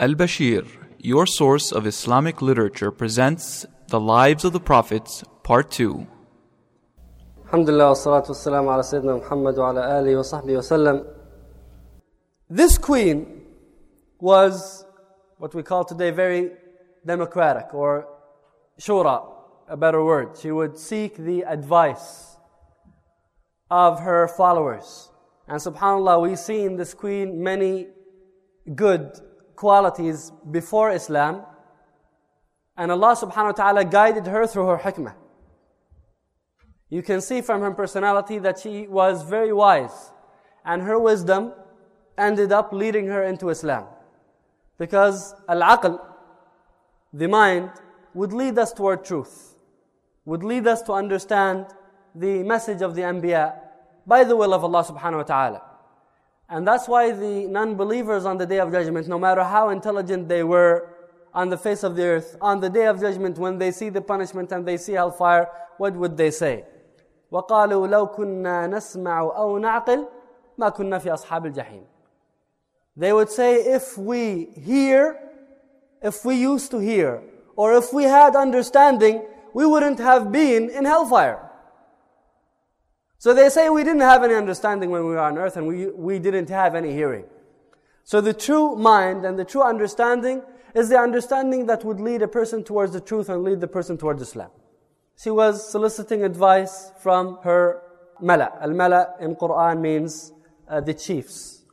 Al Bashir, your source of Islamic literature, presents The Lives of the Prophets, Part 2. This queen was what we call today very democratic or shura, a better word. She would seek the advice of her followers. And subhanAllah, we see in this queen many good qualities before Islam. And Allah subhanahu wa ta'ala guided her through her hikmah. You can see from her personality that she was very wise. And her wisdom ended up leading her into Islam. Because al-aql, the mind, would lead us toward truth. Would lead us to understand the message of the Anbiya by the will of Allah subhanahu wa ta'ala. And that's why the non-believers on the Day of Judgment, no matter how intelligent they were on the face of the earth, on the Day of Judgment, when they see the punishment and they see hellfire, what would they say? وقالوا لو كنا نسمع أو نعقل ما كنا في أصحاب الجحيم. They would say, if we hear, if we used to hear, or if we had understanding, we wouldn't have been in hellfire. So they say we didn't have any understanding when we were on earth and we, we didn't have any hearing. So the true mind and the true understanding is the understanding that would lead a person towards the truth and lead the person towards Islam. She was soliciting advice from her mala. Al-mala in Quran means uh, the chiefs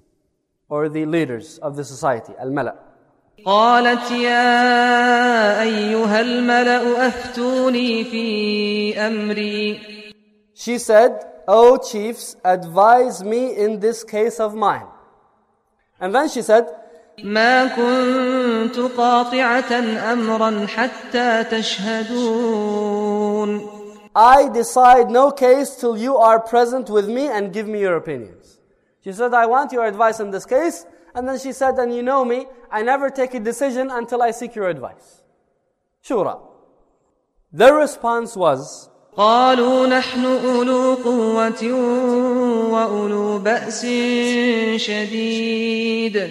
or the leaders of the society. Al-mala. قالت يا أيها الملأ أفتوني في أمري She said, O chiefs, advise me in this case of mine. And then she said, ما كنت قاطعة أمرا حتى تشهدون I decide no case till you are present with me and give me your opinions. She said, I want your advice in this case. And then she said, and you know me, I never take a decision until I seek your advice. Shura. Their response was, قالوا نحن أولو قوة وأولو بأس شديد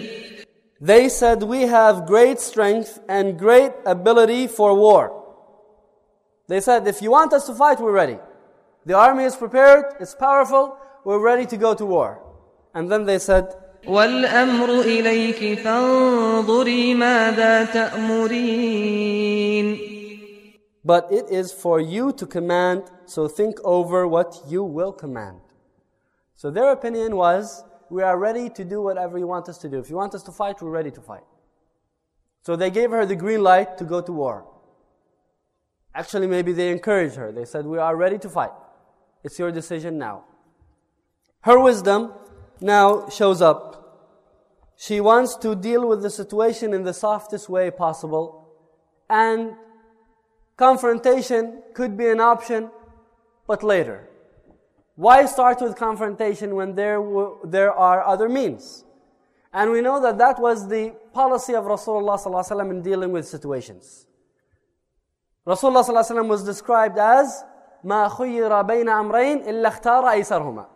They said, we have great strength and great ability for war. They said, if you want us to fight, we're ready. The army is prepared, it's powerful, we're ready to go to war. And then they said, والأمر إليك فانظري ماذا تأمرين but it is for you to command, so think over what you will command. So their opinion was, we are ready to do whatever you want us to do. If you want us to fight, we're ready to fight. So they gave her the green light to go to war. Actually, maybe they encouraged her. They said, we are ready to fight. It's your decision now. Her wisdom now shows up. She wants to deal with the situation in the softest way possible. And confrontation could be an option, but later. Why start with confrontation when there, w- there are other means? And we know that that was the policy of Rasulullah ﷺ in dealing with situations. Rasulullah ﷺ was described as ما خير بين أمرين إلا اختار أيسرهما.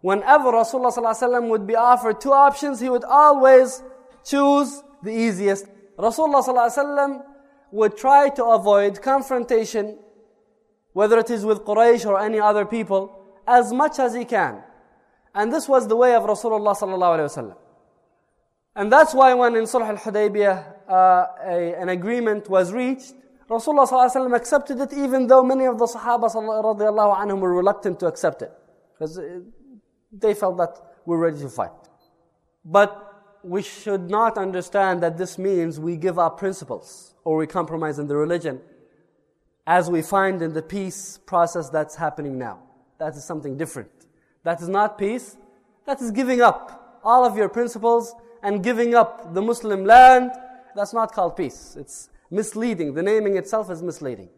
Whenever Rasulullah ﷺ would be offered two options, he would always choose the easiest. Rasulullah ﷺ would try to avoid confrontation, whether it is with Quraysh or any other people, as much as he can. And this was the way of Rasulullah ﷺ. And that's why when in Sulh al-Hudaybiyah uh, an agreement was reached, Rasulullah ﷺ accepted it even though many of the Sahaba radiallahu were reluctant to accept it. Because they felt that we're ready to fight. But we should not understand that this means we give up principles or we compromise in the religion as we find in the peace process that's happening now. That is something different. That is not peace. That is giving up all of your principles and giving up the Muslim land. That's not called peace. It's misleading. The naming itself is misleading.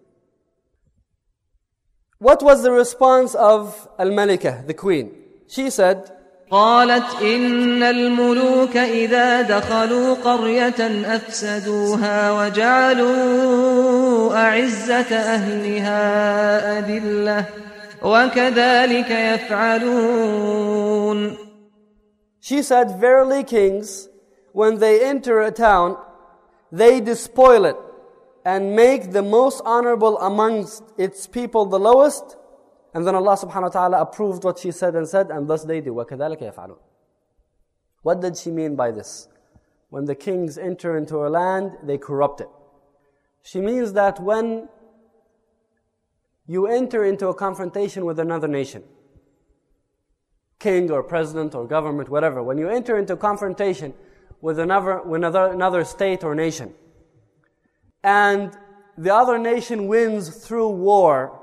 What was the response of Al-Malika, the queen? She said, قالت إن الملوك إذا دخلوا قرية أفسدوها وجعلوا أعزة أهلها أذلة وكذلك يفعلون She said, Verily kings, when they enter a town, they despoil it and make the most honorable amongst its people the lowest. And then Allah subhanahu wa ta'ala approved what she said and said, and thus they do. وَكَذَلِكَ يَفْعَلُونَ What did she mean by this? When the kings enter into a land, they corrupt it. She means that when you enter into a confrontation with another nation, king or president or government, whatever, when you enter into confrontation with another, with another, another state or nation, and the other nation wins through war,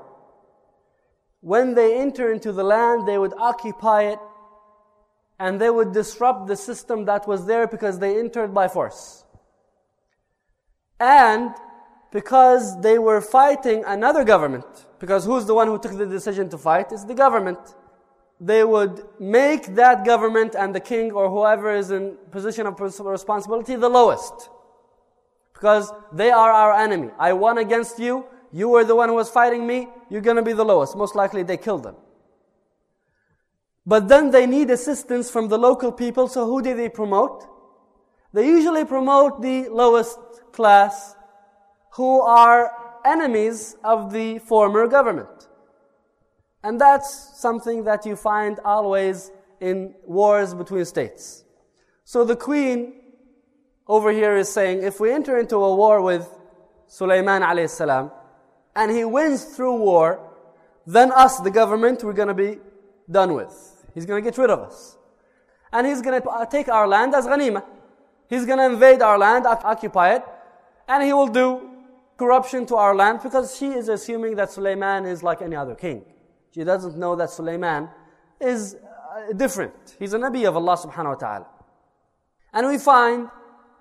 when they enter into the land, they would occupy it and they would disrupt the system that was there because they entered by force. And because they were fighting another government, because who's the one who took the decision to fight? It's the government. They would make that government and the king or whoever is in position of responsibility the lowest. Because they are our enemy. I won against you. You were the one who was fighting me. You're going to be the lowest. Most likely they killed them. But then they need assistance from the local people, so who do they promote? They usually promote the lowest class who are enemies of the former government. And that's something that you find always in wars between states. So the queen over here is saying, if we enter into a war with Sulaiman alayhi salam, and he wins through war, then us, the government, we're going to be done with. He's going to get rid of us. And he's going to take our land as ghanima. He's going to invade our land, occupy it, and he will do corruption to our land because she is assuming that Suleiman is like any other king. She doesn't know that Suleiman is uh, different. He's a Nabi of Allah subhanahu wa ta'ala. And we find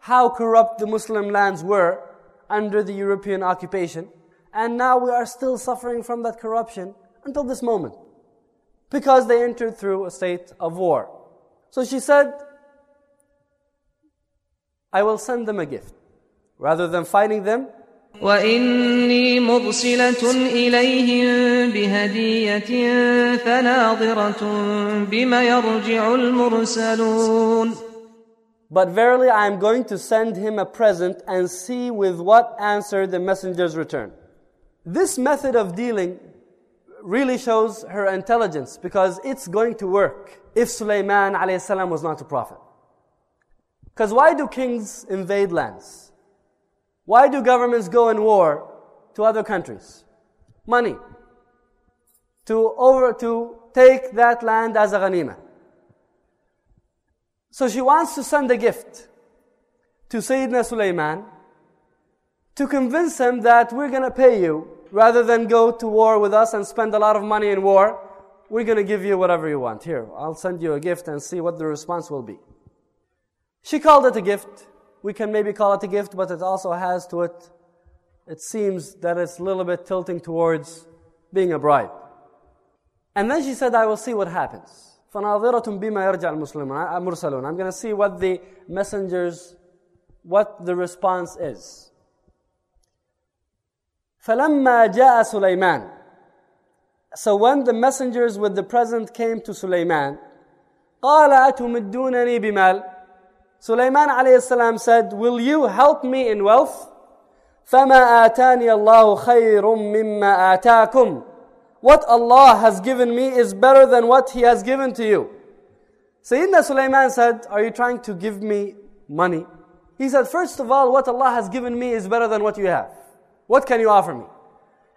how corrupt the Muslim lands were under the European occupation. And now we are still suffering from that corruption until this moment because they entered through a state of war. So she said, I will send them a gift. Rather than fighting them, وإني مرسلة إليهم بهدية فناظرة بما يرجع المرسلون But verily I am going to send him a present and see with what answer the messengers return. This method of dealing really shows her intelligence because it's going to work if Sulaiman was not a prophet. Because why do kings invade lands? Why do governments go in war to other countries? Money. To over, to take that land as a ghanima. So she wants to send a gift to Sayyidina Sulaiman to convince him that we're going to pay you rather than go to war with us and spend a lot of money in war, we're going to give you whatever you want. Here, I'll send you a gift and see what the response will be. She called it a gift. We can maybe call it a gift, but it also has to it, it seems that it's a little bit tilting towards being a bribe. And then she said, I will see what happens. فناظرة بما يرجع المرسلون. I'm going to see what the messengers, what the response is. فَلَمَّا جَاءَ سُلَيْمَانَ So when the messengers with the present came to Sulaiman, قَالَ أَتُمِدُّونَنِي بِمَالٍ Sulaiman alayhi salam said, Will you help me in wealth? فَمَا آتَانِيَ اللَّهُ خَيْرٌ مِمَّا آتَاكُمْ What Allah has given me is better than what He has given to you. Sayyidina Sulaiman said, Are you trying to give me money? He said, First of all, what Allah has given me is better than what you have. What can you offer me?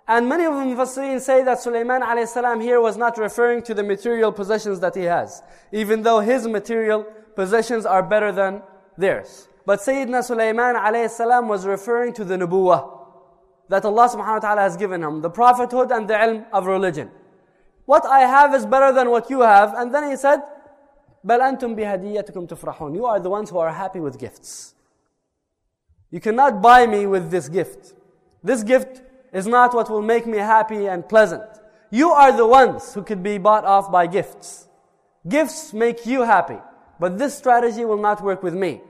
And many of the Mufassirin say that Sulaiman alayhi here was not referring to the material possessions that he has, even though his material possessions are better than theirs. But Sayyidina Sulaiman alayhi was referring to the nubuwah that Allah subhanahu wa ta'ala has given him, the prophethood and the ilm of religion. What I have is better than what you have. And then he said, بَلْ أَنْتُمْ بِهَدِيَّتِكُمْ تُفْرَحُونَ You are the ones who are happy with gifts. You cannot buy me with this gift. This gift is not what will make me happy and pleasant. You are the ones who could be bought off by gifts. Gifts make you happy, but this strategy will not work with me.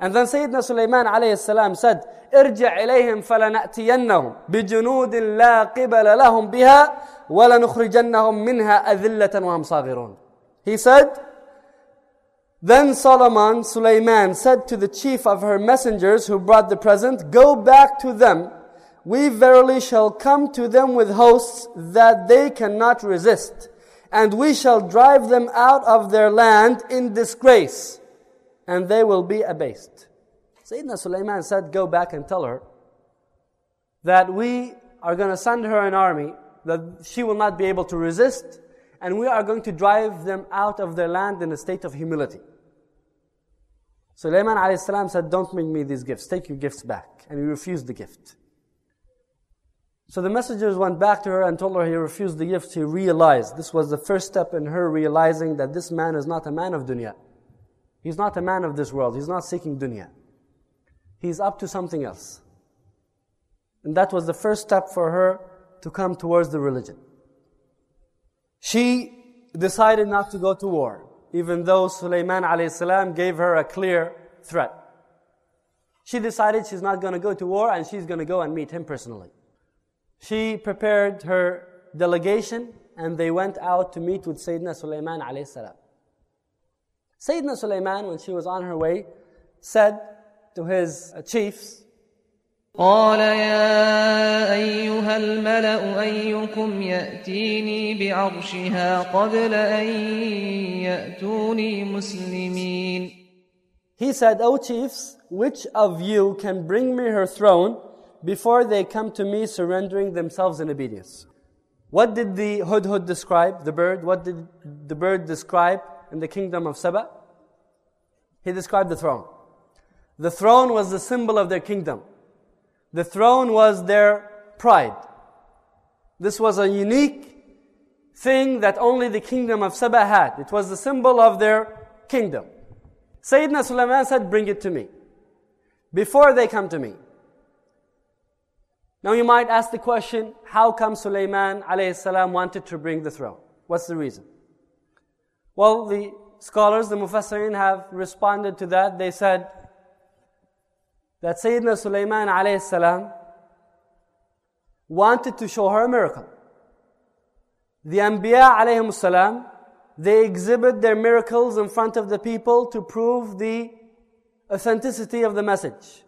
And then Sayyidina Sulaiman alayhi salam said, ارجع إليهم فلنأتينهم بجنود لا قبل لهم بها ولنخرجنهم منها أذلة وهم صاغرون. He said, Then Solomon, Sulaiman, said to the chief of her messengers who brought the present, Go back to them. we verily shall come to them with hosts that they cannot resist. And we shall drive them out of their land in disgrace. And they will be abased. Sayyidina Sulaiman said, Go back and tell her that we are going to send her an army, that she will not be able to resist, and we are going to drive them out of their land in a state of humility. Sulaiman said, Don't bring me these gifts, take your gifts back. And he refused the gift. So the messengers went back to her and told her he refused the gift. He realized this was the first step in her realizing that this man is not a man of dunya. He's not a man of this world. He's not seeking dunya. He's up to something else. And that was the first step for her to come towards the religion. She decided not to go to war, even though Sulaiman alayhi gave her a clear threat. She decided she's not going to go to war and she's going to go and meet him personally. She prepared her delegation and they went out to meet with Sayyidina Sulaiman alayhi salam. Sayyidina Sulaiman, when she was on her way, said to his chiefs, قال يا أيها الملأ أيكم يأتيني بعرشها قبل أن يأتوني مسلمين He said, O chiefs, which of you can bring me her throne before they come to me surrendering themselves in obedience? What did the hudhud describe, the bird? What did the bird describe in the kingdom of Saba? He described the throne. The throne was the symbol of their kingdom. The throne was their pride. This was a unique thing that only the kingdom of Saba had. It was the symbol of their kingdom. Sayyidina Sulaiman said, Bring it to me. Before they come to me. Now you might ask the question, how come Sulaiman alayhi wanted to bring the throne? What's the reason? Well, the scholars, the Mufassirin have responded to that. They said, that Sayyidina Sulaiman alayhi wanted to show her a miracle. The Anbiya salam, they exhibit their miracles in front of the people to prove the authenticity of the message.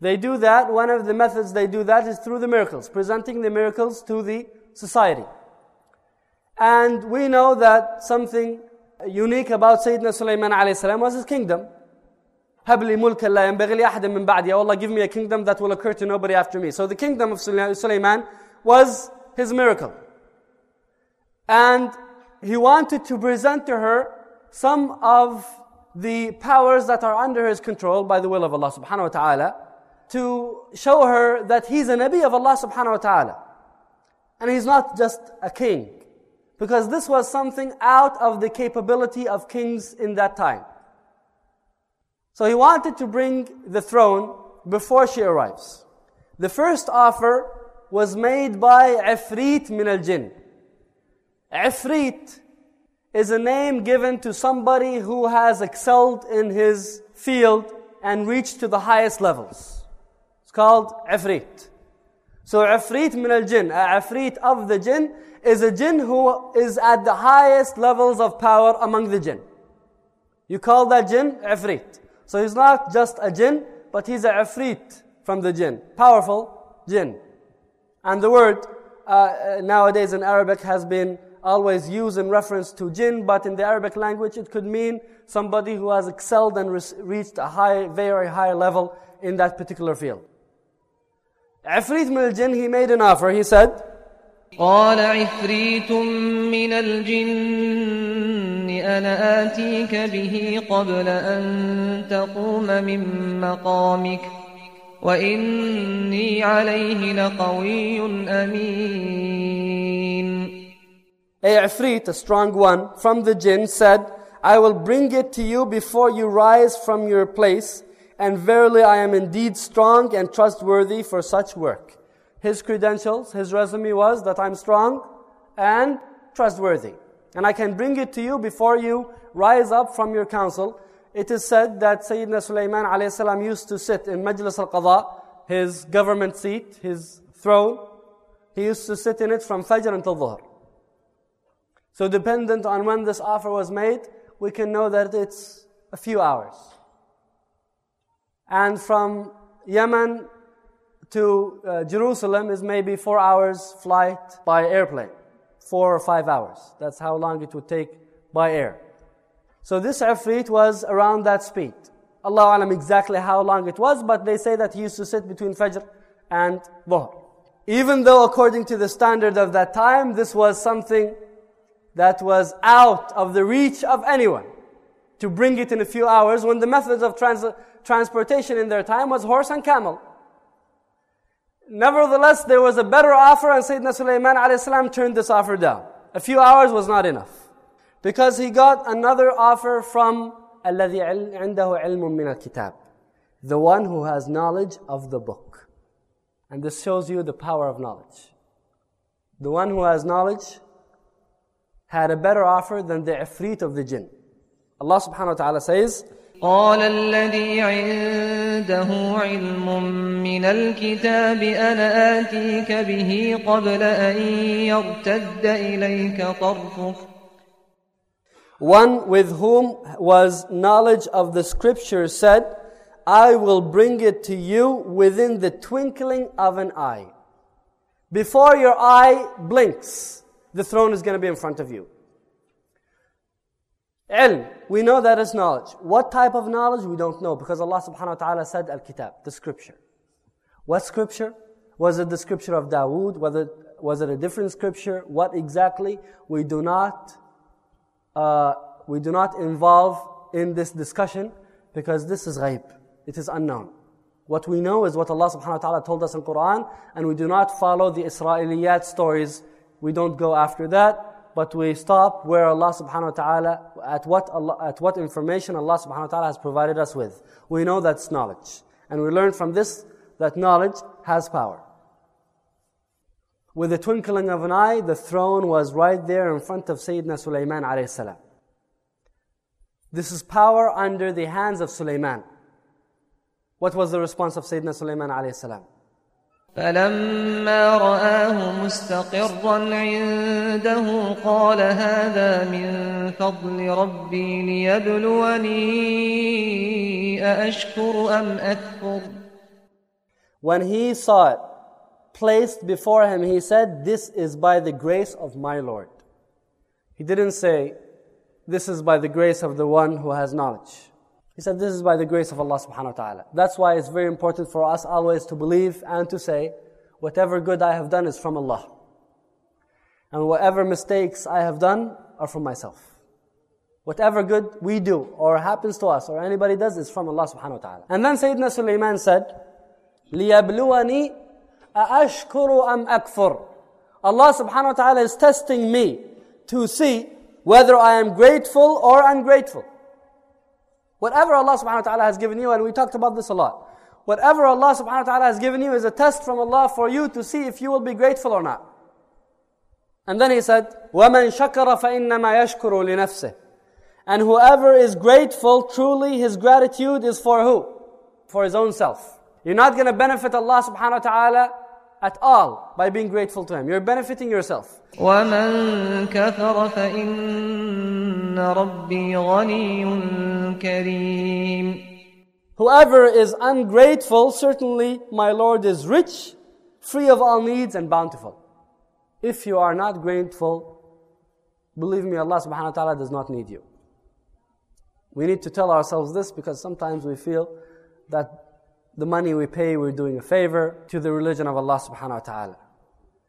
They do that, one of the methods they do that is through the miracles, presenting the miracles to the society. And we know that something unique about Sayyidina Sulaiman alayhi salam was his kingdom. هب لي ملكا لا ينبغي لأحد من بعدي. Ya Allah, give me a kingdom that will occur to nobody after me. So the kingdom of Sulaiman was his miracle. And he wanted to present to her some of the powers that are under his control by the will of Allah subhanahu wa ta'ala to show her that he's a Nabi of Allah subhanahu wa ta'ala. And he's not just a king. Because this was something out of the capability of kings in that time. So he wanted to bring the throne before she arrives. The first offer was made by Ifrit min al Jinn. Ifrit is a name given to somebody who has excelled in his field and reached to the highest levels. It's called Ifrit. So Ifrit min al Jinn, a Ifrit of the Jinn, is a Jinn who is at the highest levels of power among the Jinn. You call that Jinn Ifrit. So he's not just a jinn, but he's a afrit from the jinn. Powerful jinn. And the word uh, nowadays in Arabic has been always used in reference to jinn, but in the Arabic language it could mean somebody who has excelled and reached a high, very high level in that particular field. Afrit min al-jinn, he made an offer. He said, قال عفريت من الجن أنا آتيك به قبل أن تقوم من مقامك وإني عليه لقوي أمين A Ifrit, a strong one, from the jinn said, I will bring it to you before you rise from your place, and verily I am indeed strong and trustworthy for such work. His credentials, his resume was that I'm strong and trustworthy. And I can bring it to you before you rise up from your council. It is said that Sayyidina Sulaiman alayhi used to sit in Majlis al-Qadha, his government seat, his throne. He used to sit in it from Fajr until Dhuhr. So dependent on when this offer was made, we can know that it's a few hours. And from Yemen to uh, Jerusalem is maybe four hours flight by airplane. Four or five hours. That's how long it would take by air. So this Ifrit was around that speed. Allah alam exactly how long it was, but they say that he used to sit between Fajr and Dhuhr. Even though according to the standard of that time, this was something that was out of the reach of anyone to bring it in a few hours when the methods of trans- transportation in their time was horse and camel. Nevertheless, there was a better offer and Sayyidina Sulaiman alayhi turned this offer down. A few hours was not enough. Because he got another offer from الذي عنده علم من الكتاب the one who has knowledge of the book and this shows you the power of knowledge the one who has knowledge had a better offer than the ifrit of the jinn Allah subhanahu wa ta'ala says قال الذي عنده علم من الكتاب أنا آتيك به قبل أن يرتد إليك طرفك One with whom was knowledge of the scripture said, I will bring it to you within the twinkling of an eye. Before your eye blinks, the throne is going to be in front of you. Ilm, we know that is knowledge. What type of knowledge? We don't know because Allah subhanahu wa ta'ala said Al-Kitab, the scripture. What scripture? Was it the scripture of Dawood? Was it, was it a different scripture? What exactly? We do not uh, we do not involve in this discussion because this is ghaib. It is unknown. What we know is what Allah subhanahu wa ta'ala told us in Quran, and we do not follow the Israeliyat stories. We don't go after that, but we stop where Allah subhanahu wa ta'ala, at what, Allah, at what information Allah subhanahu wa ta'ala has provided us with. We know that's knowledge. And we learn from this that knowledge has power. With the twinkling of an eye, the throne was right there in front of Sayyidina Sulaiman alayhi salam. This is power under the hands of Sulaiman. What was the response of Sayyidina Sulaiman alayhi salam? فلما رآه مستقرا عنده قال هذا من فضل ربي ليبلوني أأشكر أم أكفر When he saw it, placed before him, he said, This is by the grace of my Lord. He didn't say, This is by the grace of the one who has knowledge. He said, This is by the grace of Allah subhanahu wa ta'ala. That's why it's very important for us always to believe and to say, Whatever good I have done is from Allah. And whatever mistakes I have done are from myself. Whatever good we do or happens to us or anybody does is from Allah subhanahu wa ta'ala. And then Sayyidina Sulaiman said, لِيَبْلُوَنِي أَأَشْكُرُ أَمْ أَكْفُرُ Allah subhanahu wa ta'ala is testing me to see whether I am grateful or ungrateful. Whatever Allah subhanahu wa ta'ala has given you, and we talked about this a lot. Whatever Allah subhanahu wa ta'ala has given you is a test from Allah for you to see if you will be grateful or not. And then he said, وَمَنْ شَكَرَ فَإِنَّمَا يَشْكُرُ لِنَفْسِهِ And whoever is grateful, truly his gratitude is for who? For his own self. You're not going to benefit Allah subhanahu wa ta'ala at all by being grateful to Him. You're benefiting yourself. Whoever is ungrateful, certainly my Lord is rich, free of all needs and bountiful. If you are not grateful, believe me, Allah subhanahu wa ta'ala does not need you. We need to tell ourselves this because sometimes we feel that the money we pay, we're doing a favor to the religion of Allah subhanahu wa ta'ala.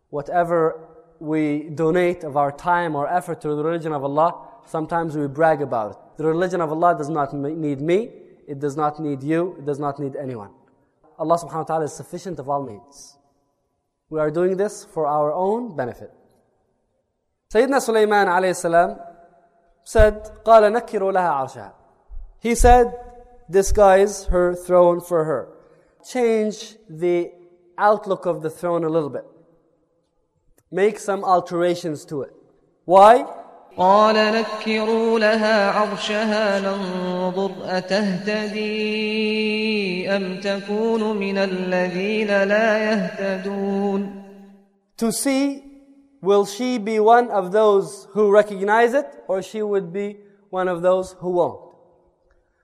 Whatever we donate of our time or effort to the religion of Allah, sometimes we brag about it. The religion of Allah does not need me, it does not need you, it does not need anyone. Allah subhanahu wa ta'ala is sufficient of all needs. We are doing this for our own benefit. Sayyidina Sulaiman alayhi salam said, قال نكروا لها عرشها. He said, disguise her throne for her. Change the outlook of the throne a little bit. Make some alterations to it. Why? قال نكروا لها عرشها ننظر أتهتدي أم تكون من الذين لا يهتدون To see, will she be one of those who recognize it, or she would be one of those who won't?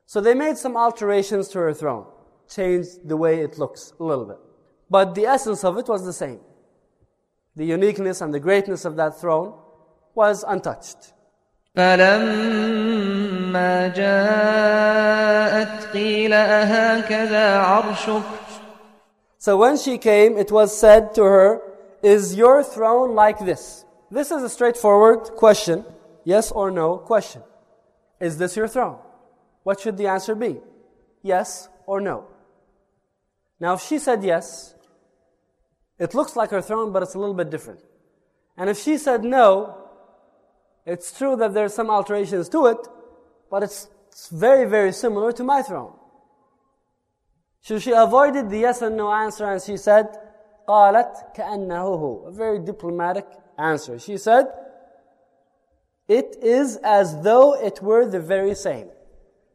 So they made some alterations to her throne, changed the way it looks a little bit. But the essence of it was the same. The uniqueness and the greatness of that throne was untouched. فلما جاءت قيل أهكذا عرشك So when she came, it was said to her, Is your throne like this? This is a straightforward question. Yes or no question. Is this your throne? What should the answer be? Yes or no? Now, if she said yes, it looks like her throne, but it's a little bit different. And if she said no, it's true that there's some alterations to it, but it's, it's very, very similar to my throne. So she avoided the yes and no answer and she said, قالت كأنه هو. A very diplomatic answer. She said, it is as though it were the very same.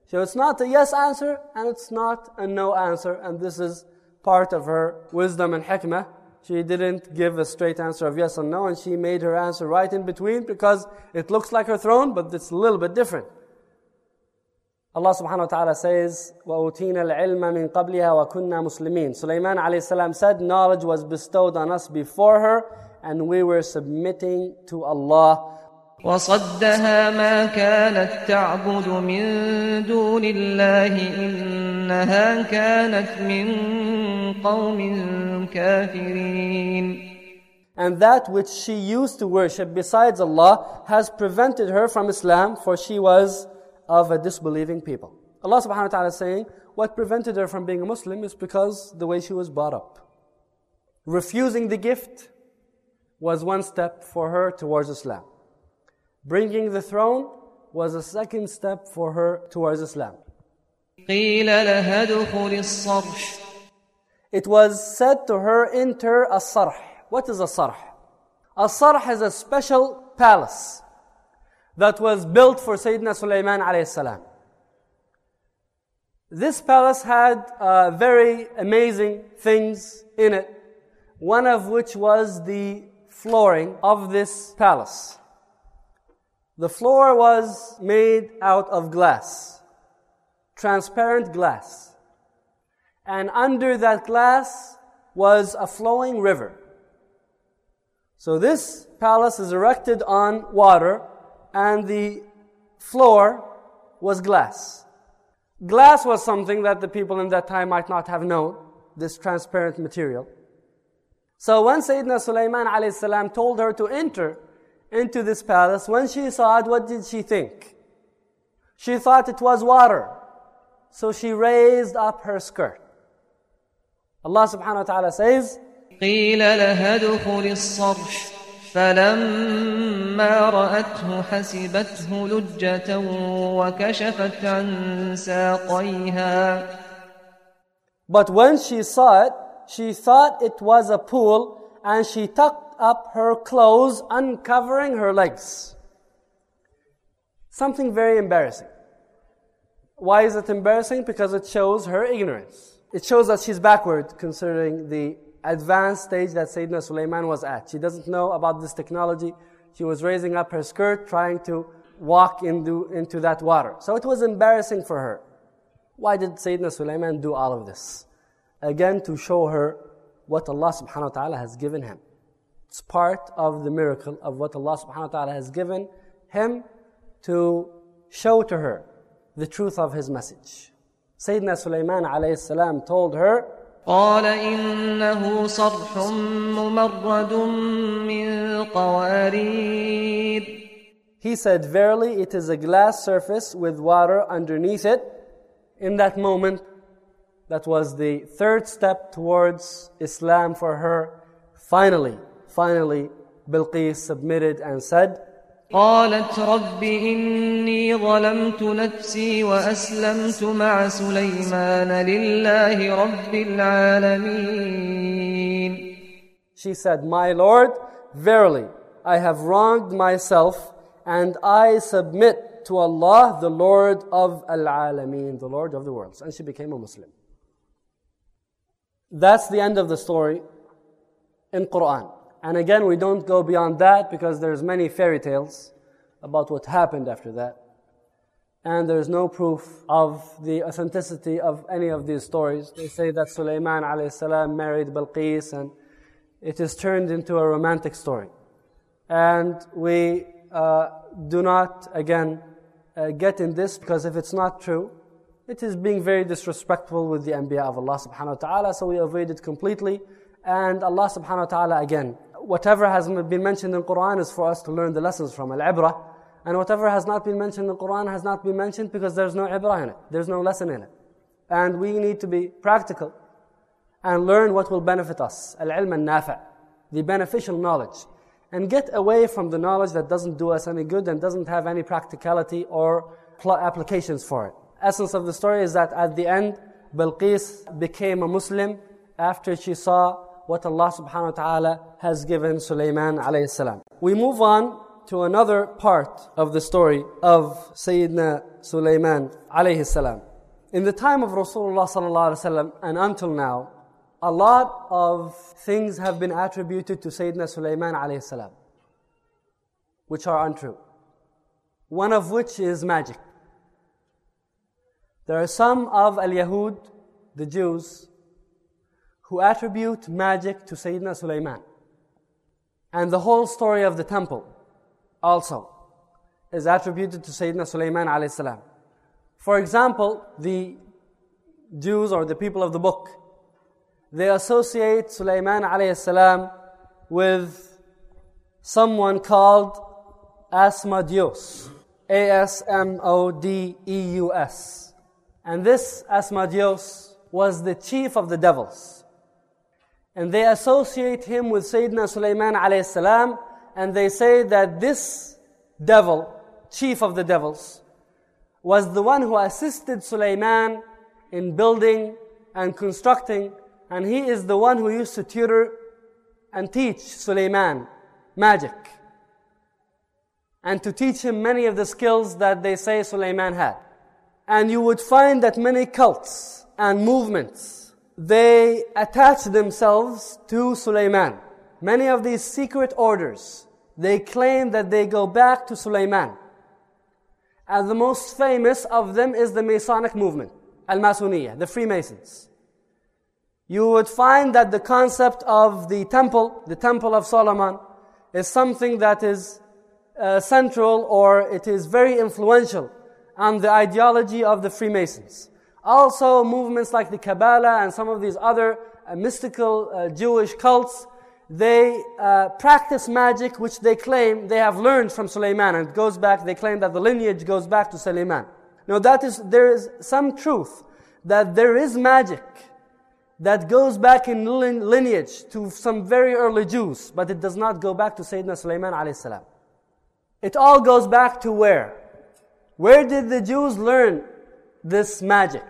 So it's not a yes answer and it's not a no answer and this is part of her wisdom and hikmah. She didn't give a straight answer of yes or no and she made her answer right in between because it looks like her throne but it's a little bit different. Allah subhanahu wa ta'ala says, وَأُوتِينَ الْعِلْمَ مِنْ قَبْلِهَا وَكُنَّا مُسْلِمِينَ Sulaiman alayhi salam said, knowledge was bestowed on us before her and we were submitting to Allah. وصدها ما كانت تعبد من دون الله إنها كانت من قوم كافرين And that which she used to worship besides Allah has prevented her from Islam for she was of a disbelieving people. Allah subhanahu wa ta'ala is saying, what prevented her from being a Muslim is because the way she was brought up. Refusing the gift was one step for her towards Islam. Bringing the throne was a second step for her towards Islam. قيل لها ادخل الصرح it was said to her, enter a sarh. What is a sarh? A sarh is a special palace that was built for Sayyidina Sulaiman alayhi salam. This palace had uh, very amazing things in it, one of which was the flooring of this palace. The floor was made out of glass, transparent glass. And under that glass was a flowing river. So this palace is erected on water and the floor was glass. Glass was something that the people in that time might not have known, this transparent material. So when Sayyidina Sulaiman alayhi told her to enter into this palace, when she saw it, what did she think? She thought it was water. So she raised up her skirt. Allah subhanahu wa ta'ala says, قيل لها ادخل الصرح فلما رأته حسبته لجة وكشفت عن ساقيها But when she saw it, she thought it was a pool and she tucked up her clothes, uncovering her legs. Something very embarrassing. Why is it embarrassing? Because it shows her ignorance. It shows that she's backward considering the advanced stage that Sayyidina Sulaiman was at. She doesn't know about this technology. She was raising up her skirt, trying to walk into, into that water. So it was embarrassing for her. Why did Sayyidina Sulaiman do all of this? Again, to show her what Allah subhanahu wa ta'ala has given him. It's part of the miracle of what Allah subhanahu wa ta'ala has given him to show to her the truth of his message. Sayyidina Sulaiman alayhi salam told her, قال إنه صرح ممرد من قوارير He said, Verily, it is a glass surface with water underneath it. In that moment, that was the third step towards Islam for her. Finally, finally, Bilqis submitted and said, قالت رب إني ظلمت نفسي وأسلمت مع سليمان لله رب العالمين She said, My Lord, verily, I have wronged myself and I submit to Allah, the Lord of Al-Alameen, the Lord of the worlds. And she became a Muslim. That's the end of the story in Quran. And again, we don't go beyond that because there's many fairy tales about what happened after that. and there's no proof of the authenticity of any of these stories. They say that Sulaiman alayhi married Balqis and it is turned into a romantic story. And we uh, do not, again, uh, get in this because if it's not true, it is being very disrespectful with the Anbiya of Allah subhanahu wa ta'ala, so we avoid it completely. And Allah subhanahu wa ta'ala, again, whatever has been mentioned in the Quran is for us to learn the lessons from al-ibrah. And whatever has not been mentioned in the Quran has not been mentioned because there's no ibrah in it. There's no lesson in it. And we need to be practical and learn what will benefit us. Al-ilm al-nafi' the beneficial knowledge. And get away from the knowledge that doesn't do us any good and doesn't have any practicality or applications for it. Essence of the story is that at the end, Bilqis became a Muslim after she saw what Allah subhanahu wa ta'ala has given Sulaiman alayhi salam. We move on to another part of the story of Sayyidina Sulaiman alayhi salam. In the time of Rasulullah sallallahu alayhi wasallam and until now, a lot of things have been attributed to Sayyidina Sulaiman alayhi salam, which are untrue. One of which is magic. There are some of al-Yahud, the Jews, who attribute magic to Sayyidina Sulaiman. And the whole story of the temple also is attributed to Sayyidina Sulaiman alayhi salam. For example, the Jews or the people of the book, they associate Sulaiman alayhi salam with someone called Asmodeus. A-S-M-O-D-E-U-S. And this Asmodeus was the chief of the devils. And they associate him with Sayyidina Sulaiman alayhi salam, and they say that this devil, chief of the devils, was the one who assisted Sulaiman in building and constructing and he is the one who used to tutor and teach Sulaiman magic. And to teach him many of the skills that they say Sulaiman had. And you would find that many cults and movements, they attach themselves to Sulaiman. Many of these secret orders, they claim that they go back to Sulaiman. And the most famous of them is the Masonic movement, Al-Masoniyah, the Freemasons you would find that the concept of the temple, the temple of Solomon, is something that is uh, central or it is very influential on the ideology of the Freemasons. Also, movements like the Kabbalah and some of these other uh, mystical uh, Jewish cults, they uh, practice magic which they claim they have learned from Suleiman and it goes back, they claim that the lineage goes back to Suleiman. Now that is, there is some truth that there is magic that goes back in lineage to some very early Jews, but it does not go back to Sayyidina salam. It all goes back to where? Where did the Jews learn this magic?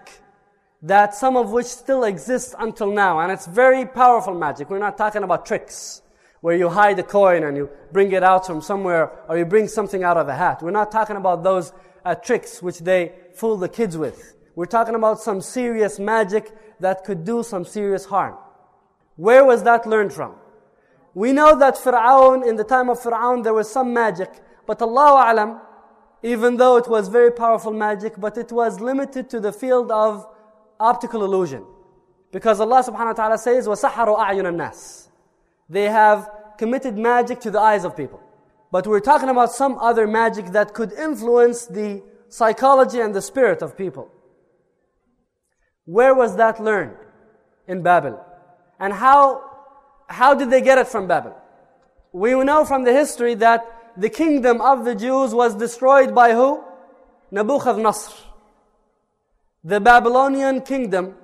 That some of which still exists until now, and it's very powerful magic. We're not talking about tricks where you hide a coin and you bring it out from somewhere or you bring something out of a hat. We're not talking about those uh, tricks which they fool the kids with. We're talking about some serious magic that could do some serious harm. Where was that learned from? We know that Fir'aun, in the time of Fir'aun, there was some magic, but Allah Alam, even though it was very powerful magic, but it was limited to the field of optical illusion. Because Allah subhanahu wa ta'ala says, وَسَحَرُوا أَعْيُنَ النَّاسِ They have committed magic to the eyes of people. But we're talking about some other magic that could influence the psychology and the spirit of people. Where was that learned? In Babel. And how, how did they get it from Babel? We know from the history that the kingdom of the Jews was destroyed by who? Nebuchadnezzar. The Babylonian kingdom,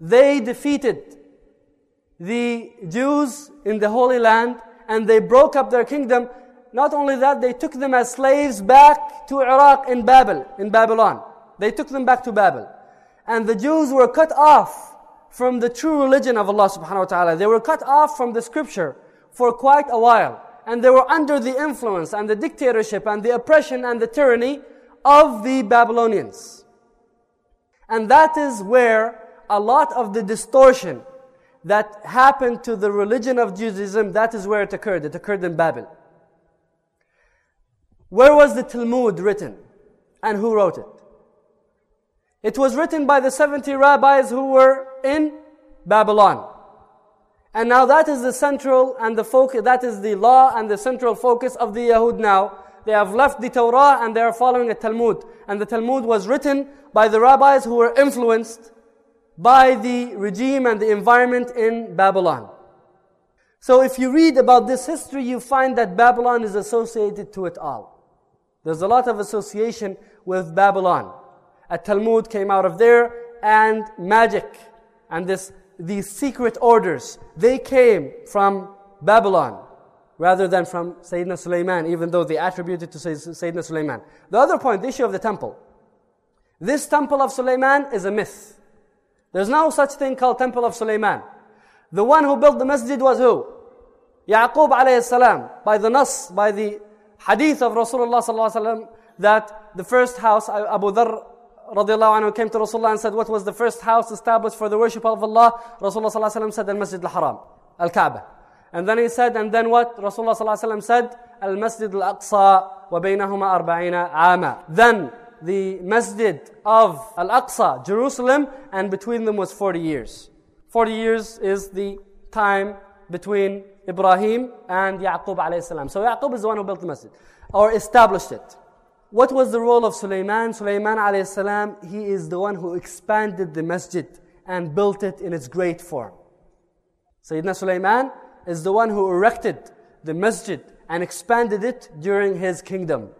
they defeated the Jews in the Holy Land and they broke up their kingdom. Not only that, they took them as slaves back to Iraq in Babel, in Babylon. They took them back to Babel and the Jews were cut off from the true religion of Allah subhanahu wa ta'ala. They were cut off from the scripture for quite a while. And they were under the influence and the dictatorship and the oppression and the tyranny of the Babylonians. And that is where a lot of the distortion that happened to the religion of Judaism, that is where it occurred. It occurred in Babel. Where was the Talmud written? And who wrote it? It was written by the 70 rabbis who were in Babylon. And now that is the central and the focus, that is the law and the central focus of the Yahud now. They have left the Torah and they are following a Talmud. And the Talmud was written by the rabbis who were influenced by the regime and the environment in Babylon. So if you read about this history, you find that Babylon is associated to it all. There's a lot of association with Babylon. A Talmud came out of there, and magic, and this, these secret orders, they came from Babylon rather than from Sayyidina Sulaiman, even though they attributed to Sayyidina Sulaiman. The other point, the issue of the temple. This temple of Sulaiman is a myth. There's no such thing called Temple of Sulaiman. The one who built the masjid was who? Yaqub alayhi salam. By the nas, by the hadith of Rasulullah sallallahu alaihi wasallam, that the first house, Abu Dharr radiallahu anhu came to Rasulullah and said, what was the first house established for the worship of Allah? Rasulullah sallallahu alaihi wasallam said, Al-Masjid al-Haram, Al-Kaaba. And then he said, and then what? Rasulullah sallallahu alaihi wasallam said, Al-Masjid al-Aqsa, وبينهما أربعين عاما. Then the masjid of Al-Aqsa, Jerusalem, and between them was 40 years. 40 years is the time between Ibrahim and Yaqub alayhi salam. So Yaqub is the one who built the masjid, or established it. What was the role of Sulaiman? Sulaiman alayhi salam, he is the one who expanded the masjid and built it in its great form. Sayyidina Sulaiman is the one who erected the masjid and expanded it during his kingdom.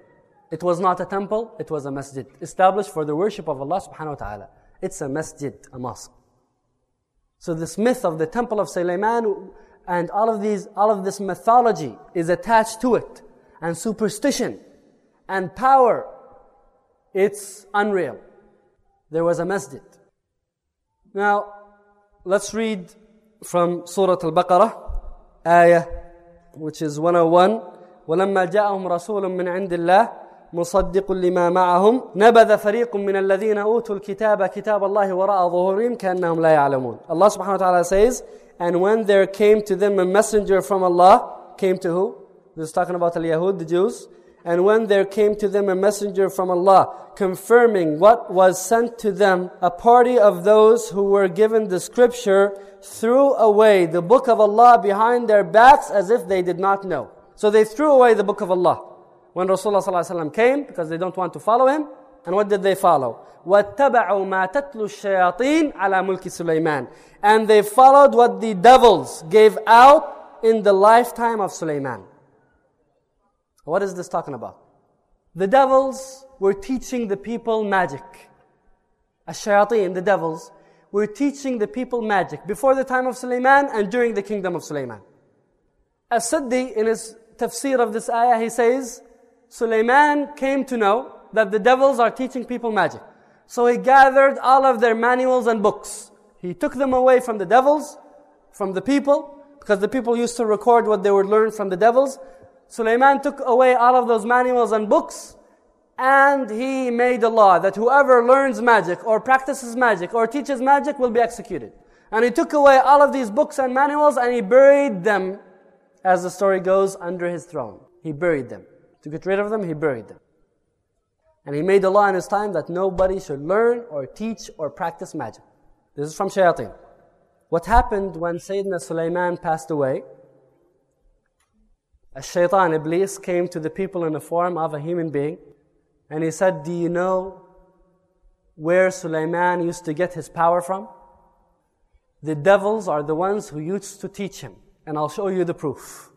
It was not a temple, it was a masjid established for the worship of Allah subhanahu wa ta'ala. It's a masjid, a mosque. So this myth of the temple of Sulaiman and all of these, all of this mythology is attached to it. And superstition and power, it's unreal. There was a masjid. Now, let's read from Surah Al-Baqarah, ayah, which is 101. ولما جاءهم رسول من عند الله مصدق لما معهم نبذ فريق من الذين أوتوا الكتاب كتاب الله وراء ظهورهم كأنهم لا يعلمون Allah subhanahu wa ta'ala says and when there came to them a messenger from Allah came to who? This is talking about al-Yahud, the Jews and when there came to them a messenger from Allah confirming what was sent to them, a party of those who were given the scripture threw away the book of Allah behind their backs as if they did not know. So they threw away the book of Allah when Rasulullah ﷺ came because they don't want to follow him. And what did they follow? وَاتَّبَعُوا مَا تَتْلُو الشَّيَاطِينَ عَلَى مُلْكِ سُلَيْمَانَ And they followed what the devils gave out in the lifetime of Sulaiman. What is this talking about? The devils were teaching the people magic. Ash-shayateen, the devils, were teaching the people magic before the time of Sulaiman and during the kingdom of Sulaiman. As-Suddi, in his tafsir of this ayah, he says, Sulaiman came to know that the devils are teaching people magic. So he gathered all of their manuals and books. He took them away from the devils, from the people, because the people used to record what they would learn from the devils. Sulaiman took away all of those manuals and books, and he made a law that whoever learns magic or practices magic or teaches magic will be executed. And he took away all of these books and manuals and he buried them, as the story goes, under his throne. He buried them. To get rid of them, he buried them. And he made a law in his time that nobody should learn or teach or practice magic. This is from shayateen. What happened when Sayyidina Sulaiman passed away? A shaitan, Iblis, came to the people in the form of a human being and he said, Do you know where Sulaiman used to get his power from? The devils are the ones who used to teach him, and I'll show you the proof.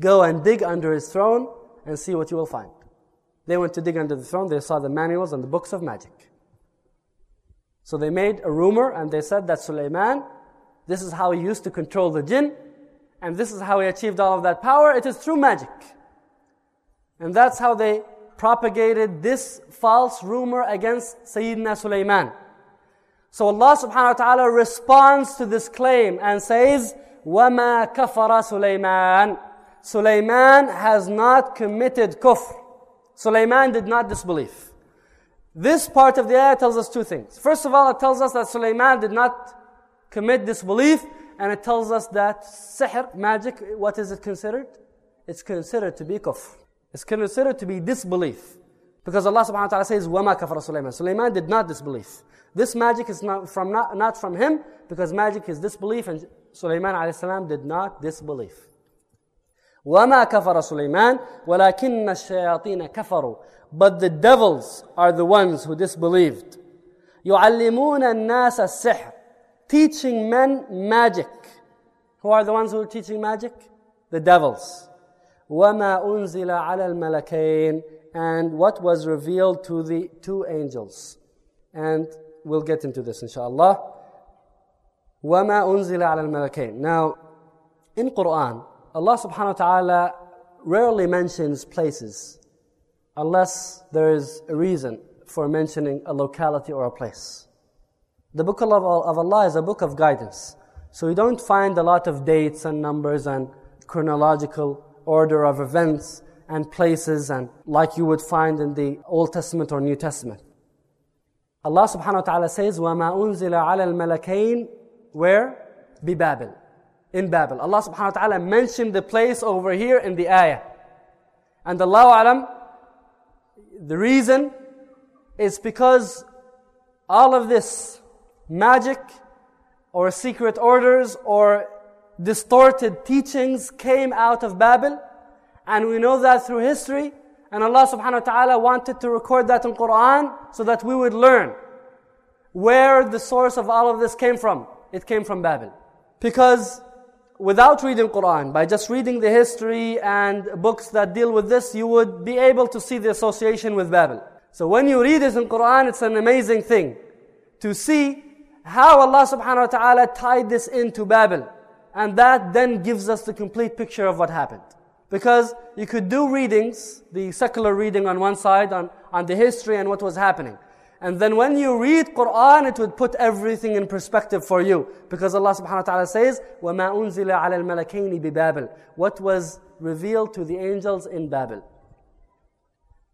Go and dig under his throne and see what you will find. They went to dig under the throne, they saw the manuals and the books of magic. So they made a rumor and they said that Sulaiman, this is how he used to control the jinn, and this is how he achieved all of that power. It is through magic. And that's how they propagated this false rumor against Sayyidina Sulaiman. So Allah subhanahu wa ta'ala responds to this claim and says, وَمَا كَفَرَ Sulaiman. Sulaiman has not committed kufr. Sulaiman did not disbelieve. This part of the ayah tells us two things. First of all, it tells us that Sulaiman did not commit disbelief, and it tells us that sihr, magic, what is it considered? It's considered to be kufr. It's considered to be disbelief. Because Allah subhanahu wa ta'ala says, وَمَا كَفَرَ سُلَيْمَانَ Sulaiman did not disbelieve. This magic is not from, not, not from him, because magic is disbelief, and Sulaiman alayhi salam did not disbelieve. وَمَا كَفَرَ سُلَيْمَانَ وَلَكِنَّ الشَّيَاطِينَ كَفَرُوا But the devils are the ones who disbelieved. يُعَلِّمُونَ النَّاسَ السِّحْرِ Teaching men magic. Who are the ones who are teaching magic? The devils. وَمَا أُنزِلَ عَلَى الْمَلَكَيْنِ And what was revealed to the two angels. And we'll get into this inshallah. وَمَا أُنزِلَ عَلَى الْمَلَكَيْنِ Now, in Quran, Allah subhanahu wa ta'ala rarely mentions places unless there is a reason for mentioning a locality or a place. The book of Allah is a book of guidance. So you don't find a lot of dates and numbers and chronological order of events and places and like you would find in the Old Testament or New Testament. Allah subhanahu wa ta'ala says, وَمَا أُنزِلَ عَلَى الْمَلَكَيْنِ Where? بِبَابِل In Babel. Allah subhanahu wa ta'ala mentioned the place over here in the ayah. And Allah alam, the reason is because all of this magic or secret orders or distorted teachings came out of Babel. And we know that through history. And Allah subhanahu wa ta'ala wanted to record that in Quran so that we would learn where the source of all of this came from. It came from Babel. Because without reading Quran, by just reading the history and books that deal with this, you would be able to see the association with Babel. So when you read it in Quran, it's an amazing thing to see how Allah subhanahu wa ta'ala tied this into Babel. And that then gives us the complete picture of what happened. Because you could do readings, the secular reading on one side, on, on the history and what was happening. And then when you read Quran, it would put everything in perspective for you. Because Allah subhanahu wa ta'ala says, وَمَا أُنزِلَ عَلَى الْمَلَكَيْنِ بِبَابِلِ What was revealed to the angels in Babel.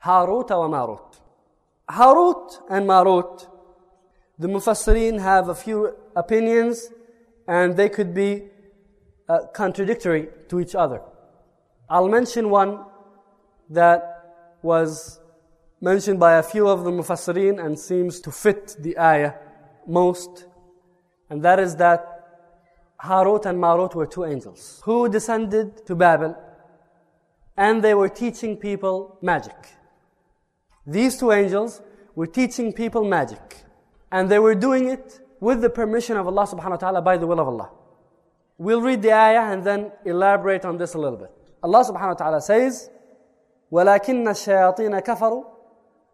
Harut wa Marut. Harut and Marut, the Mufassirin have a few opinions and they could be uh, contradictory to each other. I'll mention one that was mentioned by a few of the Mufassirin and seems to fit the ayah most, and that is that Harut and Marut were two angels who descended to Babel and they were teaching people magic. These two angels were teaching people magic and they were doing it with the permission of Allah subhanahu wa ta'ala by the will of Allah. We'll read the ayah and then elaborate on this a little bit. Allah subhanahu wa ta'ala says, وَلَكِنَّ الشَّيَاطِينَ كَفَرُوا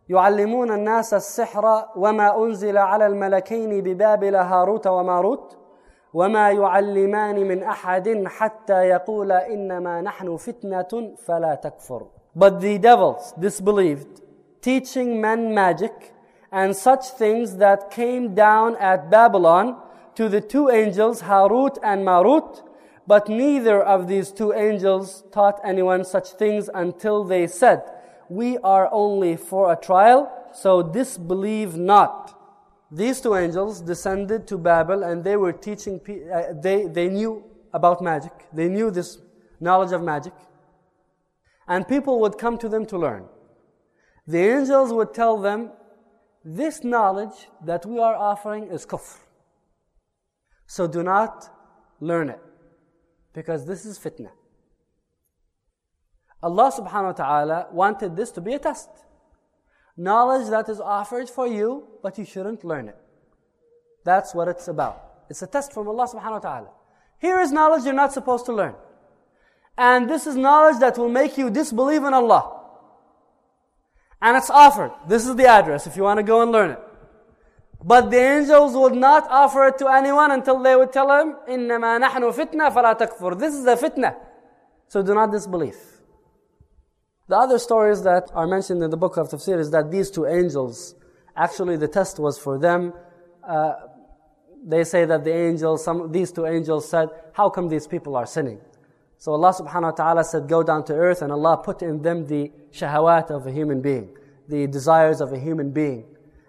يعلمون الناس السحر وما أنزل على الملكين ببابل هاروت وماروت وما يعلمان من أحد حتى يقول إنما نحن فتنة فلا تكفر But the devils disbelieved, teaching men magic and such things that came down at Babylon to the two angels Harut and Marut, but neither of these two angels taught anyone such things until they said, We are only for a trial, so disbelieve not. These two angels descended to Babel and they were teaching, uh, they, they knew about magic. They knew this knowledge of magic. And people would come to them to learn. The angels would tell them, This knowledge that we are offering is kufr. So do not learn it. Because this is fitna. Allah subhanahu wa ta'ala wanted this to be a test. Knowledge that is offered for you, but you shouldn't learn it. That's what it's about. It's a test from Allah subhanahu wa ta'ala. Here is knowledge you're not supposed to learn. And this is knowledge that will make you disbelieve in Allah. And it's offered. This is the address if you want to go and learn it. But the angels would not offer it to anyone until they would tell him, إِنَّمَا نَحْنُ فِتْنَةً فَلَا تَكْفُرْ This is a fitna. So do not disbelieve. The other stories that are mentioned in the book of Tafsir is that these two angels, actually the test was for them. Uh, they say that the angels, some, these two angels said, how come these people are sinning? So Allah subhanahu wa ta'ala said, go down to earth and Allah put in them the shahawat of a human being, the desires of a human being.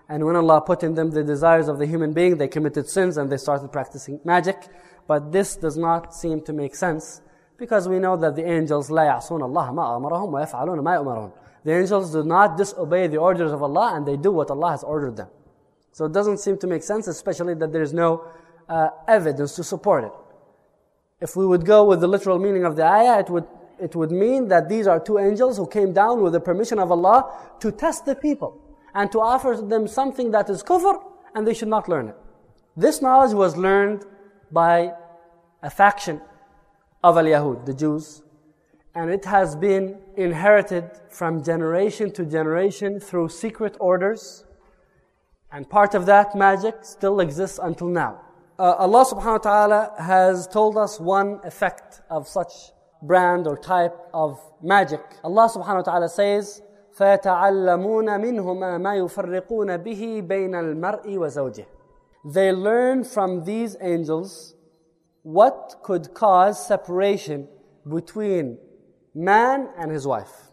And when Allah put in them the desires of the human being, they committed sins and they started practicing magic. But this does not seem to make sense because we know that the angels لا يعصون الله ما أمرهم ويفعلون ما يؤمرون. The angels do not disobey the orders of Allah and they do what Allah has ordered them. So it doesn't seem to make sense, especially that there is no uh, evidence to support it. If we would go with the literal meaning of the ayah, it would, it would mean that these are two angels who came down with the permission of Allah to test the people and to offer them something that is kufr and they should not learn it. This knowledge was learned by a faction of al-Yahud, the Jews, and it has been inherited from generation to generation through secret orders, and part of that magic still exists until now Uh, Allah subhanahu wa ta'ala has told us one effect of such brand or type of magic. Allah subhanahu wa ta'ala says, فَيَتَعَلَّمُونَ مِنْهُمَا مَا يُفَرِّقُونَ بِهِ بَيْنَ الْمَرْءِ وَزَوْجِهِ They learn from these angels what could cause separation between man and his wife.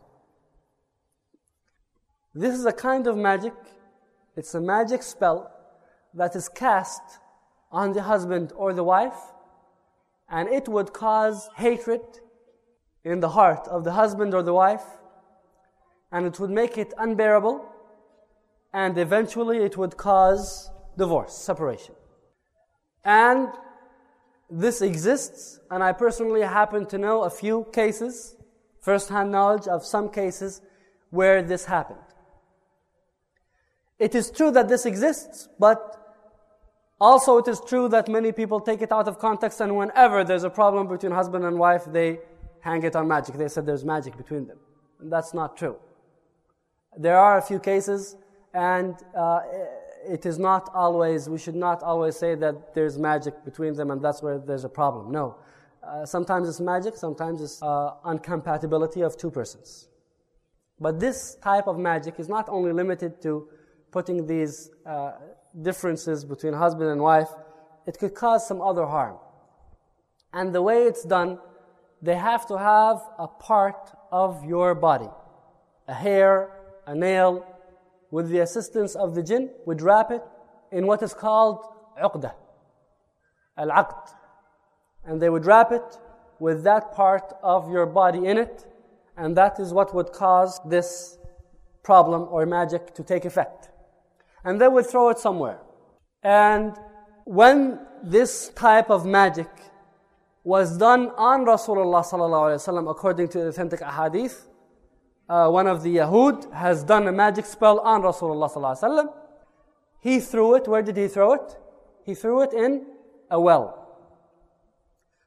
This is a kind of magic, it's a magic spell that is cast on the husband or the wife, and it would cause hatred in the heart of the husband or the wife, and it would make it unbearable, and eventually it would cause divorce, separation. And this exists, and I personally happen to know a few cases, first-hand knowledge of some cases where this happened. It is true that this exists, but also it is true that many people take it out of context and whenever there's a problem between husband and wife, they hang it on magic. They said there's magic between them. And that's not true. There are a few cases, and uh, it is not always, we should not always say that there's magic between them and that's where there's a problem. No. Uh, sometimes it's magic, sometimes it's uh, uncompatibility of two persons. But this type of magic is not only limited to putting these uh, differences between husband and wife, it could cause some other harm. And the way it's done, they have to have a part of your body, a hair, a nail, with the assistance of the jinn, would wrap it in what is called uqdah, al-aqd. And they would wrap it with that part of your body in it, and that is what would cause this problem or magic to take effect. And they would throw it somewhere. And when this type of magic was done on Rasulullah sallallahu according to the authentic ahadith, uh, one of the Yahud has done a magic spell on Rasulullah He threw it. Where did he throw it? He threw it in a well.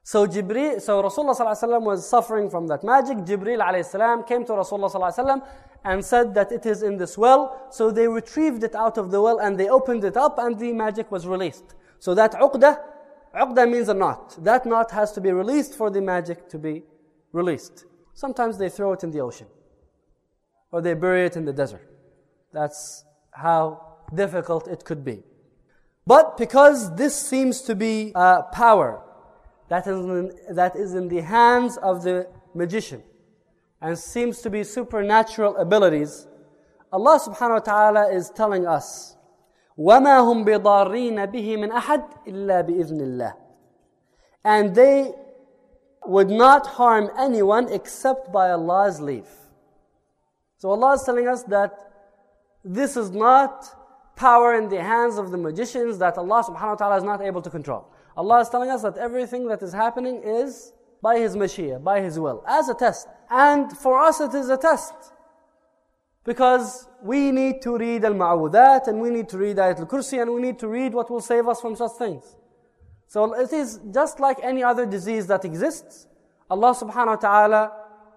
So Jibreel, so Rasulullah sallallahu was suffering from that magic. Jibreel alayhi came to Rasulullah sallallahu and said that it is in this well. So they retrieved it out of the well and they opened it up and the magic was released. So that uqdah, uqdah means a knot. That knot has to be released for the magic to be released. Sometimes they throw it in the ocean or they bury it in the desert. That's how difficult it could be. But because this seems to be a power that is in, that is in the hands of the magician and seems to be supernatural abilities, Allah subhanahu wa ta'ala is telling us, وَمَا هُمْ بِضَارِّينَ بِهِ مِنْ أَحَدٍ إِلَّا بِإِذْنِ اللَّهِ And they would not harm anyone except by Allah's leave. So Allah is telling us that this is not power in the hands of the magicians that Allah subhanahu wa ta'ala is not able to control. Allah is telling us that everything that is happening is by His Mashi'ah, by His will, as a test. And for us it is a test. Because we need to read Al-Mu'awwidhat and we need to read Ayat Al-Kursi and we need to read what will save us from such things. So it is just like any other disease that exists. Allah subhanahu wa ta'ala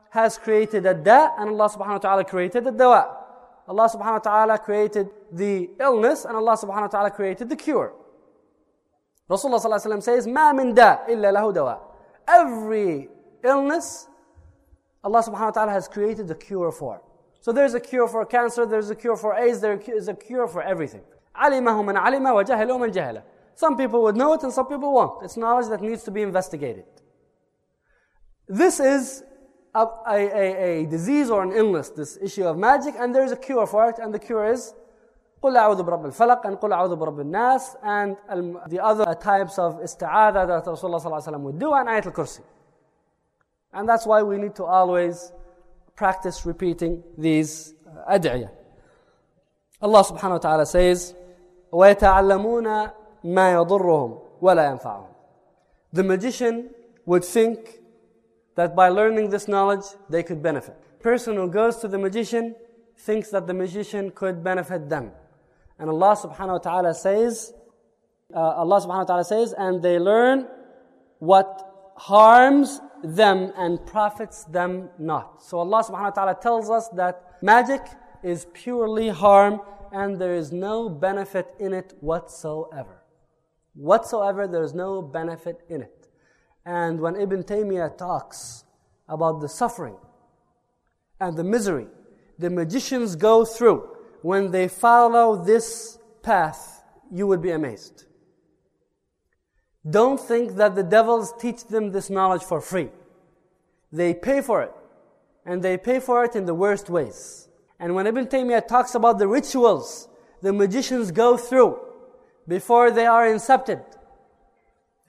has created a da and Allah subhanahu wa ta'ala created the dawa. Allah subhanahu wa ta'ala created the illness and Allah subhanahu wa ta'ala created the cure. Rasulullah sallallahu alayhi wa says, ما من داء إلا له دواء. Every illness, Allah subhanahu wa ta'ala has created a cure for. So there's a cure for cancer, there's a cure for AIDS, there is a cure for everything. علمه من علم وجهله من جهله. Some people would know it and some people won't. It's knowledge that needs to be investigated. This is a, a, a, disease or an illness, this issue of magic, and there is a cure for it, and the cure is قل أعوذ برب الفلق and قل أعوذ برب الناس and the other types of isti'adha that Rasulullah صلى الله عليه وسلم would do and Ayat al-Kursi. And that's why we need to always practice repeating these uh, ad'iyah. Allah subhanahu wa ta'ala says, وَيَتَعَلَّمُونَ مَا يَضُرُّهُمْ وَلَا يَنفَعُهُم The magician would think that by learning this knowledge, they could benefit. Person who goes to the magician thinks that the magician could benefit them. And Allah subhanahu wa ta'ala says, uh, Allah subhanahu wa ta'ala says, and they learn what harms them and profits them not. So Allah subhanahu wa ta'ala tells us that magic is purely harm and there is no benefit in it whatsoever. Whatsoever, there is no benefit in it. And when Ibn Taymiyyah talks about the suffering and the misery the magicians go through when they follow this path, you would be amazed. Don't think that the devils teach them this knowledge for free. They pay for it. And they pay for it in the worst ways. And when Ibn Taymiyyah talks about the rituals the magicians go through before they are incepted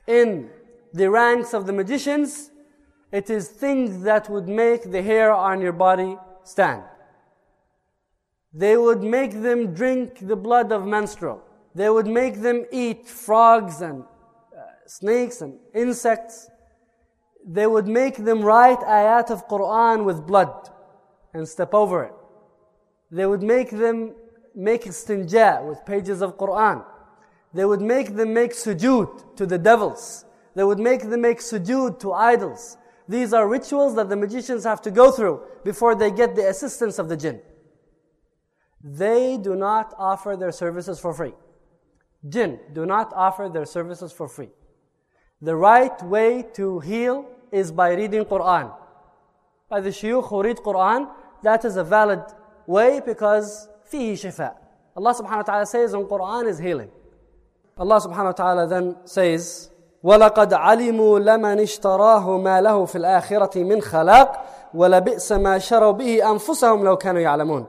in the ranks of the magicians, it is things that would make the hair on your body stand. They would make them drink the blood of menstrual. They would make them eat frogs and uh, snakes and insects. They would make them write ayat of Quran with blood and step over it. They would make them make istinja with pages of Quran. They would make them make sujood to the devils. They would make them make sujood to idols. These are rituals that the magicians have to go through before they get the assistance of the jinn. They do not offer their services for free. Jinn do not offer their services for free. The right way to heal is by reading Quran. By the shuyukh who read Quran, that is a valid way because فيه شفاء. Allah subhanahu wa ta'ala says in Quran is healing. Allah subhanahu wa ta'ala then says, وَلَقَدْ عَلِمُوا لَمَنِ اشْتَرَاهُ مَا لَهُ فِي الْآخِرَةِ مِنْ خَلَاقٍ وَلَبِئْسَ مَا شَرَوْا بِهِ أَنفُسَهُمْ لَوْ كَانُوا يَعْلَمُونَ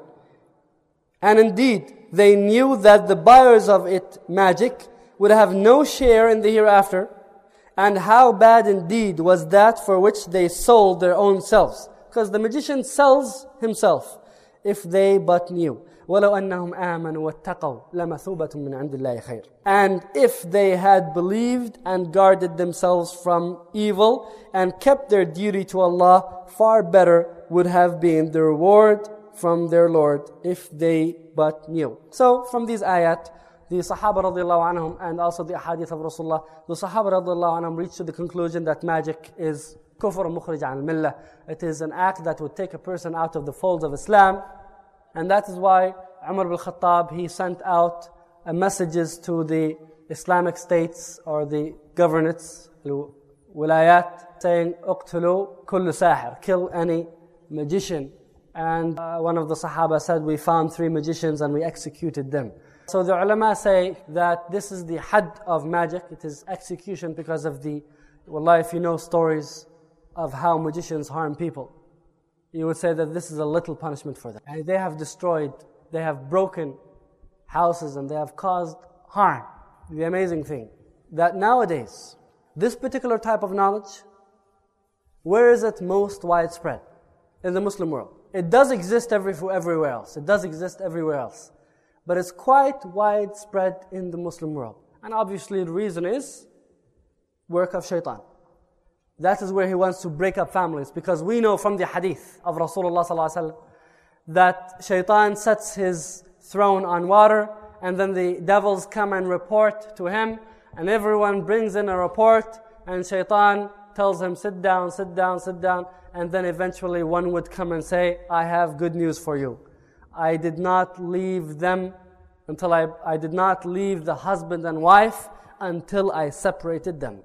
And indeed, they knew that the buyers of it, magic, would have no share in the hereafter, and how bad indeed was that for which they sold their own selves. Because the magician sells himself, if they but knew. وَلَوْ أَنَّهُمْ آمَنُوا وَاتَّقَوْا لَمَثُوبَةٌ مِّنْ عِنْدِ اللَّهِ خَيْرٌ And if they had believed and guarded themselves from evil and kept their duty to Allah, far better would have been the reward from their Lord if they but knew. So from these ayat, the Sahaba radiallahu anhum and also the hadith of Rasulullah, the Sahaba radiallahu anhum reached to the conclusion that magic is kufr mukhrij al millah. It is an act that would take a person out of the folds of Islam. And that is why Umar bin Khattab, he sent out uh, messages to the Islamic states or the governorates, wilayat, saying, اقتلوا كل ساحر, kill any magician. and uh, one of the Sahaba said, we found three magicians and we executed them. So the ulama say that this is the had of magic. It is execution because of the, wallah, if you know stories of how magicians harm people, you would say that this is a little punishment for them. And they have destroyed, they have broken houses and they have caused harm. The amazing thing that nowadays, this particular type of knowledge, where is it most widespread? In the Muslim world. It does exist every, everywhere else. It does exist everywhere else. But it's quite widespread in the Muslim world. And obviously the reason is work of shaitan. That is where he wants to break up families because we know from the hadith of Rasulullah that shaitan sets his throne on water and then the devils come and report to him and everyone brings in a report and shaitan tells him sit down, sit down, sit down and then eventually one would come and say I have good news for you. I did not leave them until I, I did not leave the husband and wife until I separated them.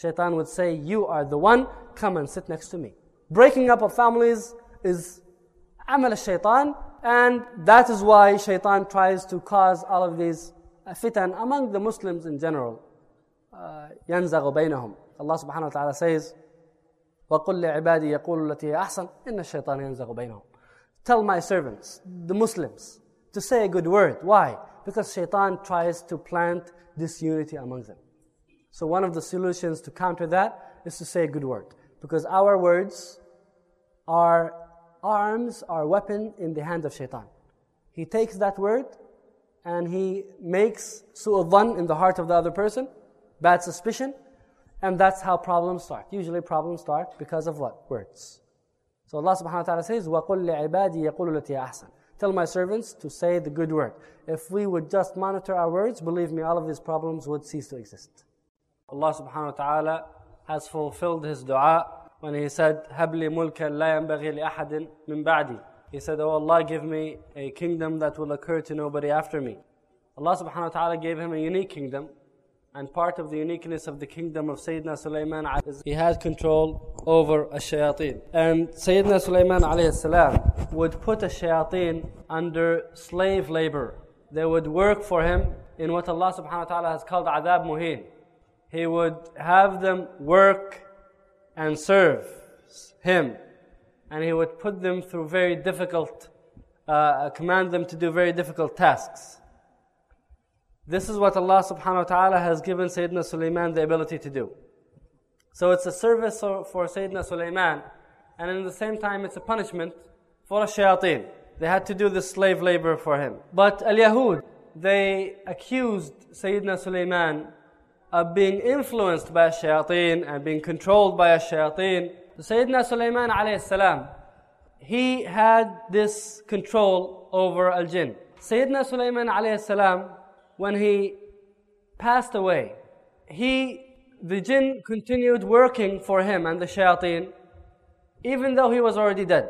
Shaitan would say, You are the one, come and sit next to me. Breaking up of families is amal shaitan, and that is why shaitan tries to cause all of these fitan among the Muslims in general. ينزغ بينهم. Allah subhanahu wa ta'ala says, وَقُلْ لِعِبَادِي يَقُولُ الَّتِي هِيَ أَحْسَنُ إِنَّ الشَّيْطَانَ يَنزَغُ بَيْنَهُم Tell my servants, the Muslims, to say a good word. Why? Because shaitan tries to plant disunity among them. So one of the solutions to counter that is to say a good word. Because our words are arms are weapon in the hand of shaitan. He takes that word and he makes su'adhan in the heart of the other person, bad suspicion, and that's how problems start. Usually problems start because of what? Words. So Allah subhanahu wa ta'ala says, وَقُلْ لِعِبَادِي يَقُولُ الَّتِي أَحْسَنُ Tell my servants to say the good word. If we would just monitor our words, believe me, all of these problems would cease to exist. Allah subhanahu wa ta'ala has fulfilled his dua when he said, هَبْ لِي مُلْكًا لَا يَنْبَغِي لِأَحَدٍ مِنْ بَعْدِي He said, Oh Allah, give me a kingdom that will occur to nobody after me. Allah subhanahu wa ta'ala gave him a unique kingdom. and part of the uniqueness of the kingdom of Sayyidina Sulaiman is he had control over a shayateen. And Sayyidina Sulaiman would put a shayateen under slave labor. They would work for him in what Allah subhanahu wa ta'ala has called adhab muhin. He would have them work and serve him. And he would put them through very difficult, uh, command them to do very difficult tasks. This is what Allah subhanahu wa ta'ala has given Sayyidina Sulaiman the ability to do. So it's a service for Sayyidina Sulaiman, and in the same time it's a punishment for a shayateen. They had to do the slave labor for him. But al-Yahud, they accused Sayyidina Sulaiman of being influenced by a shayateen and being controlled by a shayateen. So Sayyidina Sulaiman alayhi salam, he had this control over al-jinn. Sayyidina Sulaiman alayhi salam, when he passed away, he, the jinn continued working for him and the shayateen, even though he was already dead.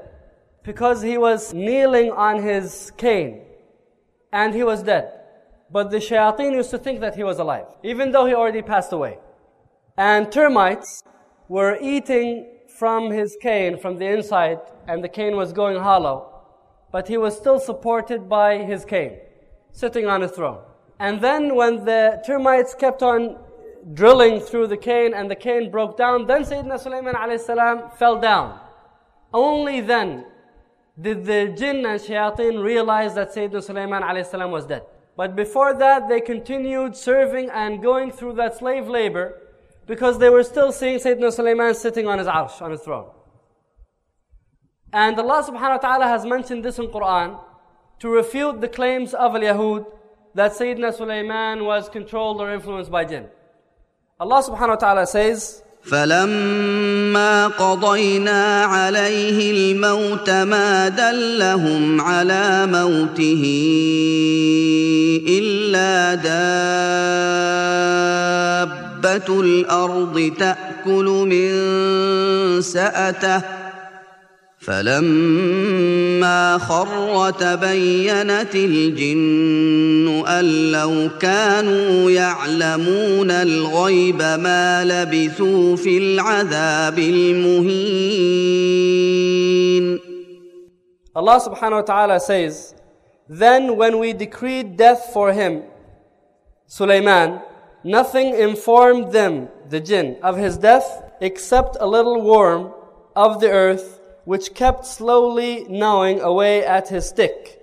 Because he was kneeling on his cane and he was dead. But the shayateen used to think that he was alive, even though he already passed away. And termites were eating from his cane from the inside, and the cane was going hollow. But he was still supported by his cane, sitting on a throne. And then when the termites kept on drilling through the cane and the cane broke down, then Sayyidina Sulaiman alayhi fell down. Only then did the jinn and shayateen realize that Sayyidina Sulaiman alayhi was dead. But before that, they continued serving and going through that slave labor because they were still seeing Sayyidina Sulaiman sitting on his arsh, on his throne. And Allah subhanahu wa ta'ala has mentioned this in Quran to refute the claims of al-Yahud that Sayyidina Sulaiman was controlled or influenced by jinn. Allah subhanahu wa ta'ala says, فلما قضينا عليه الموت ما دلهم على موته الا دابه الأرض تاكل من ساته فلما خر تبينت الجن ان لو كانوا يعلمون الغيب ما لبثوا في العذاب المهين Allah subhanahu wa ta'ala says, Then when we decreed death for him, Sulaiman, nothing informed them, the jinn, of his death except a little worm of the earth which kept slowly gnawing away at his stick.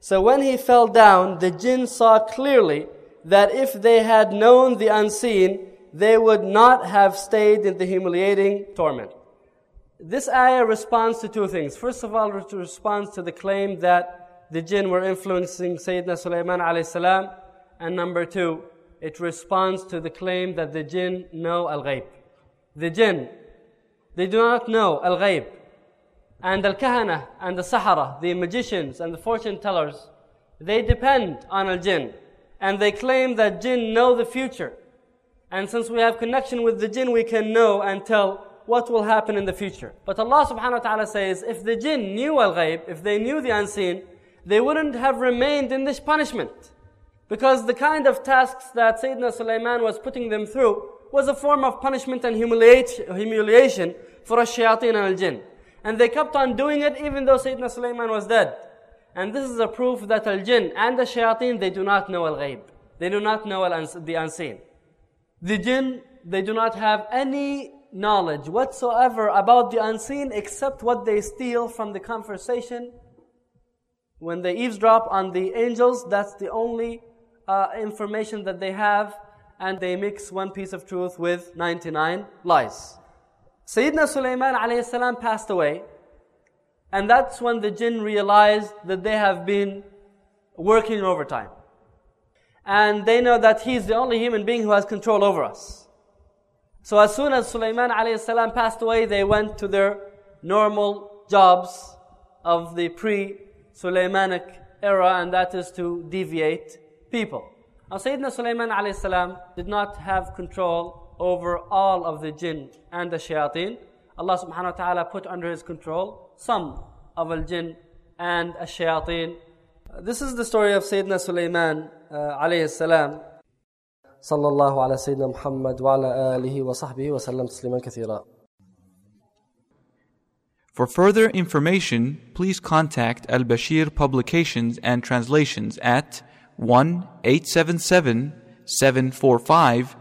So when he fell down, the jinn saw clearly that if they had known the unseen, they would not have stayed in the humiliating torment. This ayah responds to two things. First of all, it responds to the claim that the jinn were influencing Sayyidina Sulaiman alayhi salam. And number two, it responds to the claim that the jinn know al-ghaib. The jinn, they do not know al-ghaib. And Al Kahana and the Sahara, the magicians and the fortune tellers, they depend on Al Jinn. And they claim that Jinn know the future. And since we have connection with the Jinn, we can know and tell what will happen in the future. But Allah subhanahu wa ta'ala says, if the Jinn knew Al Ghaib, if they knew the unseen, they wouldn't have remained in this punishment. Because the kind of tasks that Sayyidina Sulaiman was putting them through was a form of punishment and humiliation for a shayateen and al jinn. And they kept on doing it even though Sayyidina Sulaiman was dead. And this is a proof that al-jinn and the shayateen, they do not know al-ghaib. They do not know the unseen. The jinn, they do not have any knowledge whatsoever about the unseen except what they steal from the conversation. When they eavesdrop on the angels, that's the only uh, information that they have and they mix one piece of truth with 99 lies. Sayyidina Sulaiman passed away. And that's when the jinn realized that they have been working overtime. And they know that he's the only human being who has control over us. So as soon as Sulaiman passed away, they went to their normal jobs of the pre-Sulaimanic era, and that is to deviate people. Now Sayyidina Sulaiman did not have control over all of the jinn and the shayateen. Allah subhanahu wa ta'ala put under his control some of al jinn and al shayateen. This is the story of Sayyidina Sulaiman uh, alayhi salam. صلى الله على سيدنا محمد وعلى آله وصحبه وسلم تسليما كثيرا For further information, please contact Al Bashir Publications and Translations at 1 877 745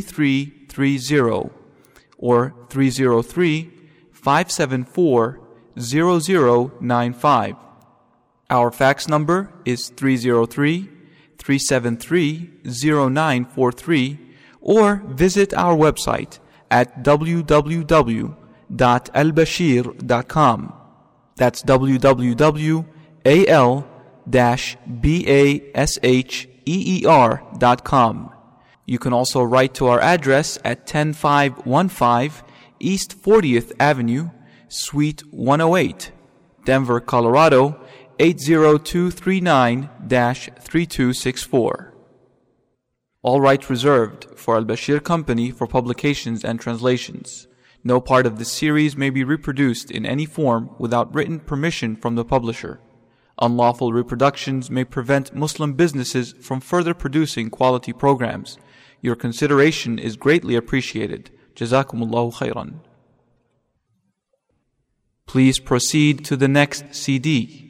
3330 or 303 574 0095. Our fax number is 303 373 0943 or visit our website at www.albashir.com. That's www.al-basheer.com. You can also write to our address at 10515 East 40th Avenue, Suite 108, Denver, Colorado 80239 3264. All rights reserved for Al Bashir Company for publications and translations. No part of this series may be reproduced in any form without written permission from the publisher. Unlawful reproductions may prevent Muslim businesses from further producing quality programs. Your consideration is greatly appreciated. Jazakumullahu khairan. Please proceed to the next CD.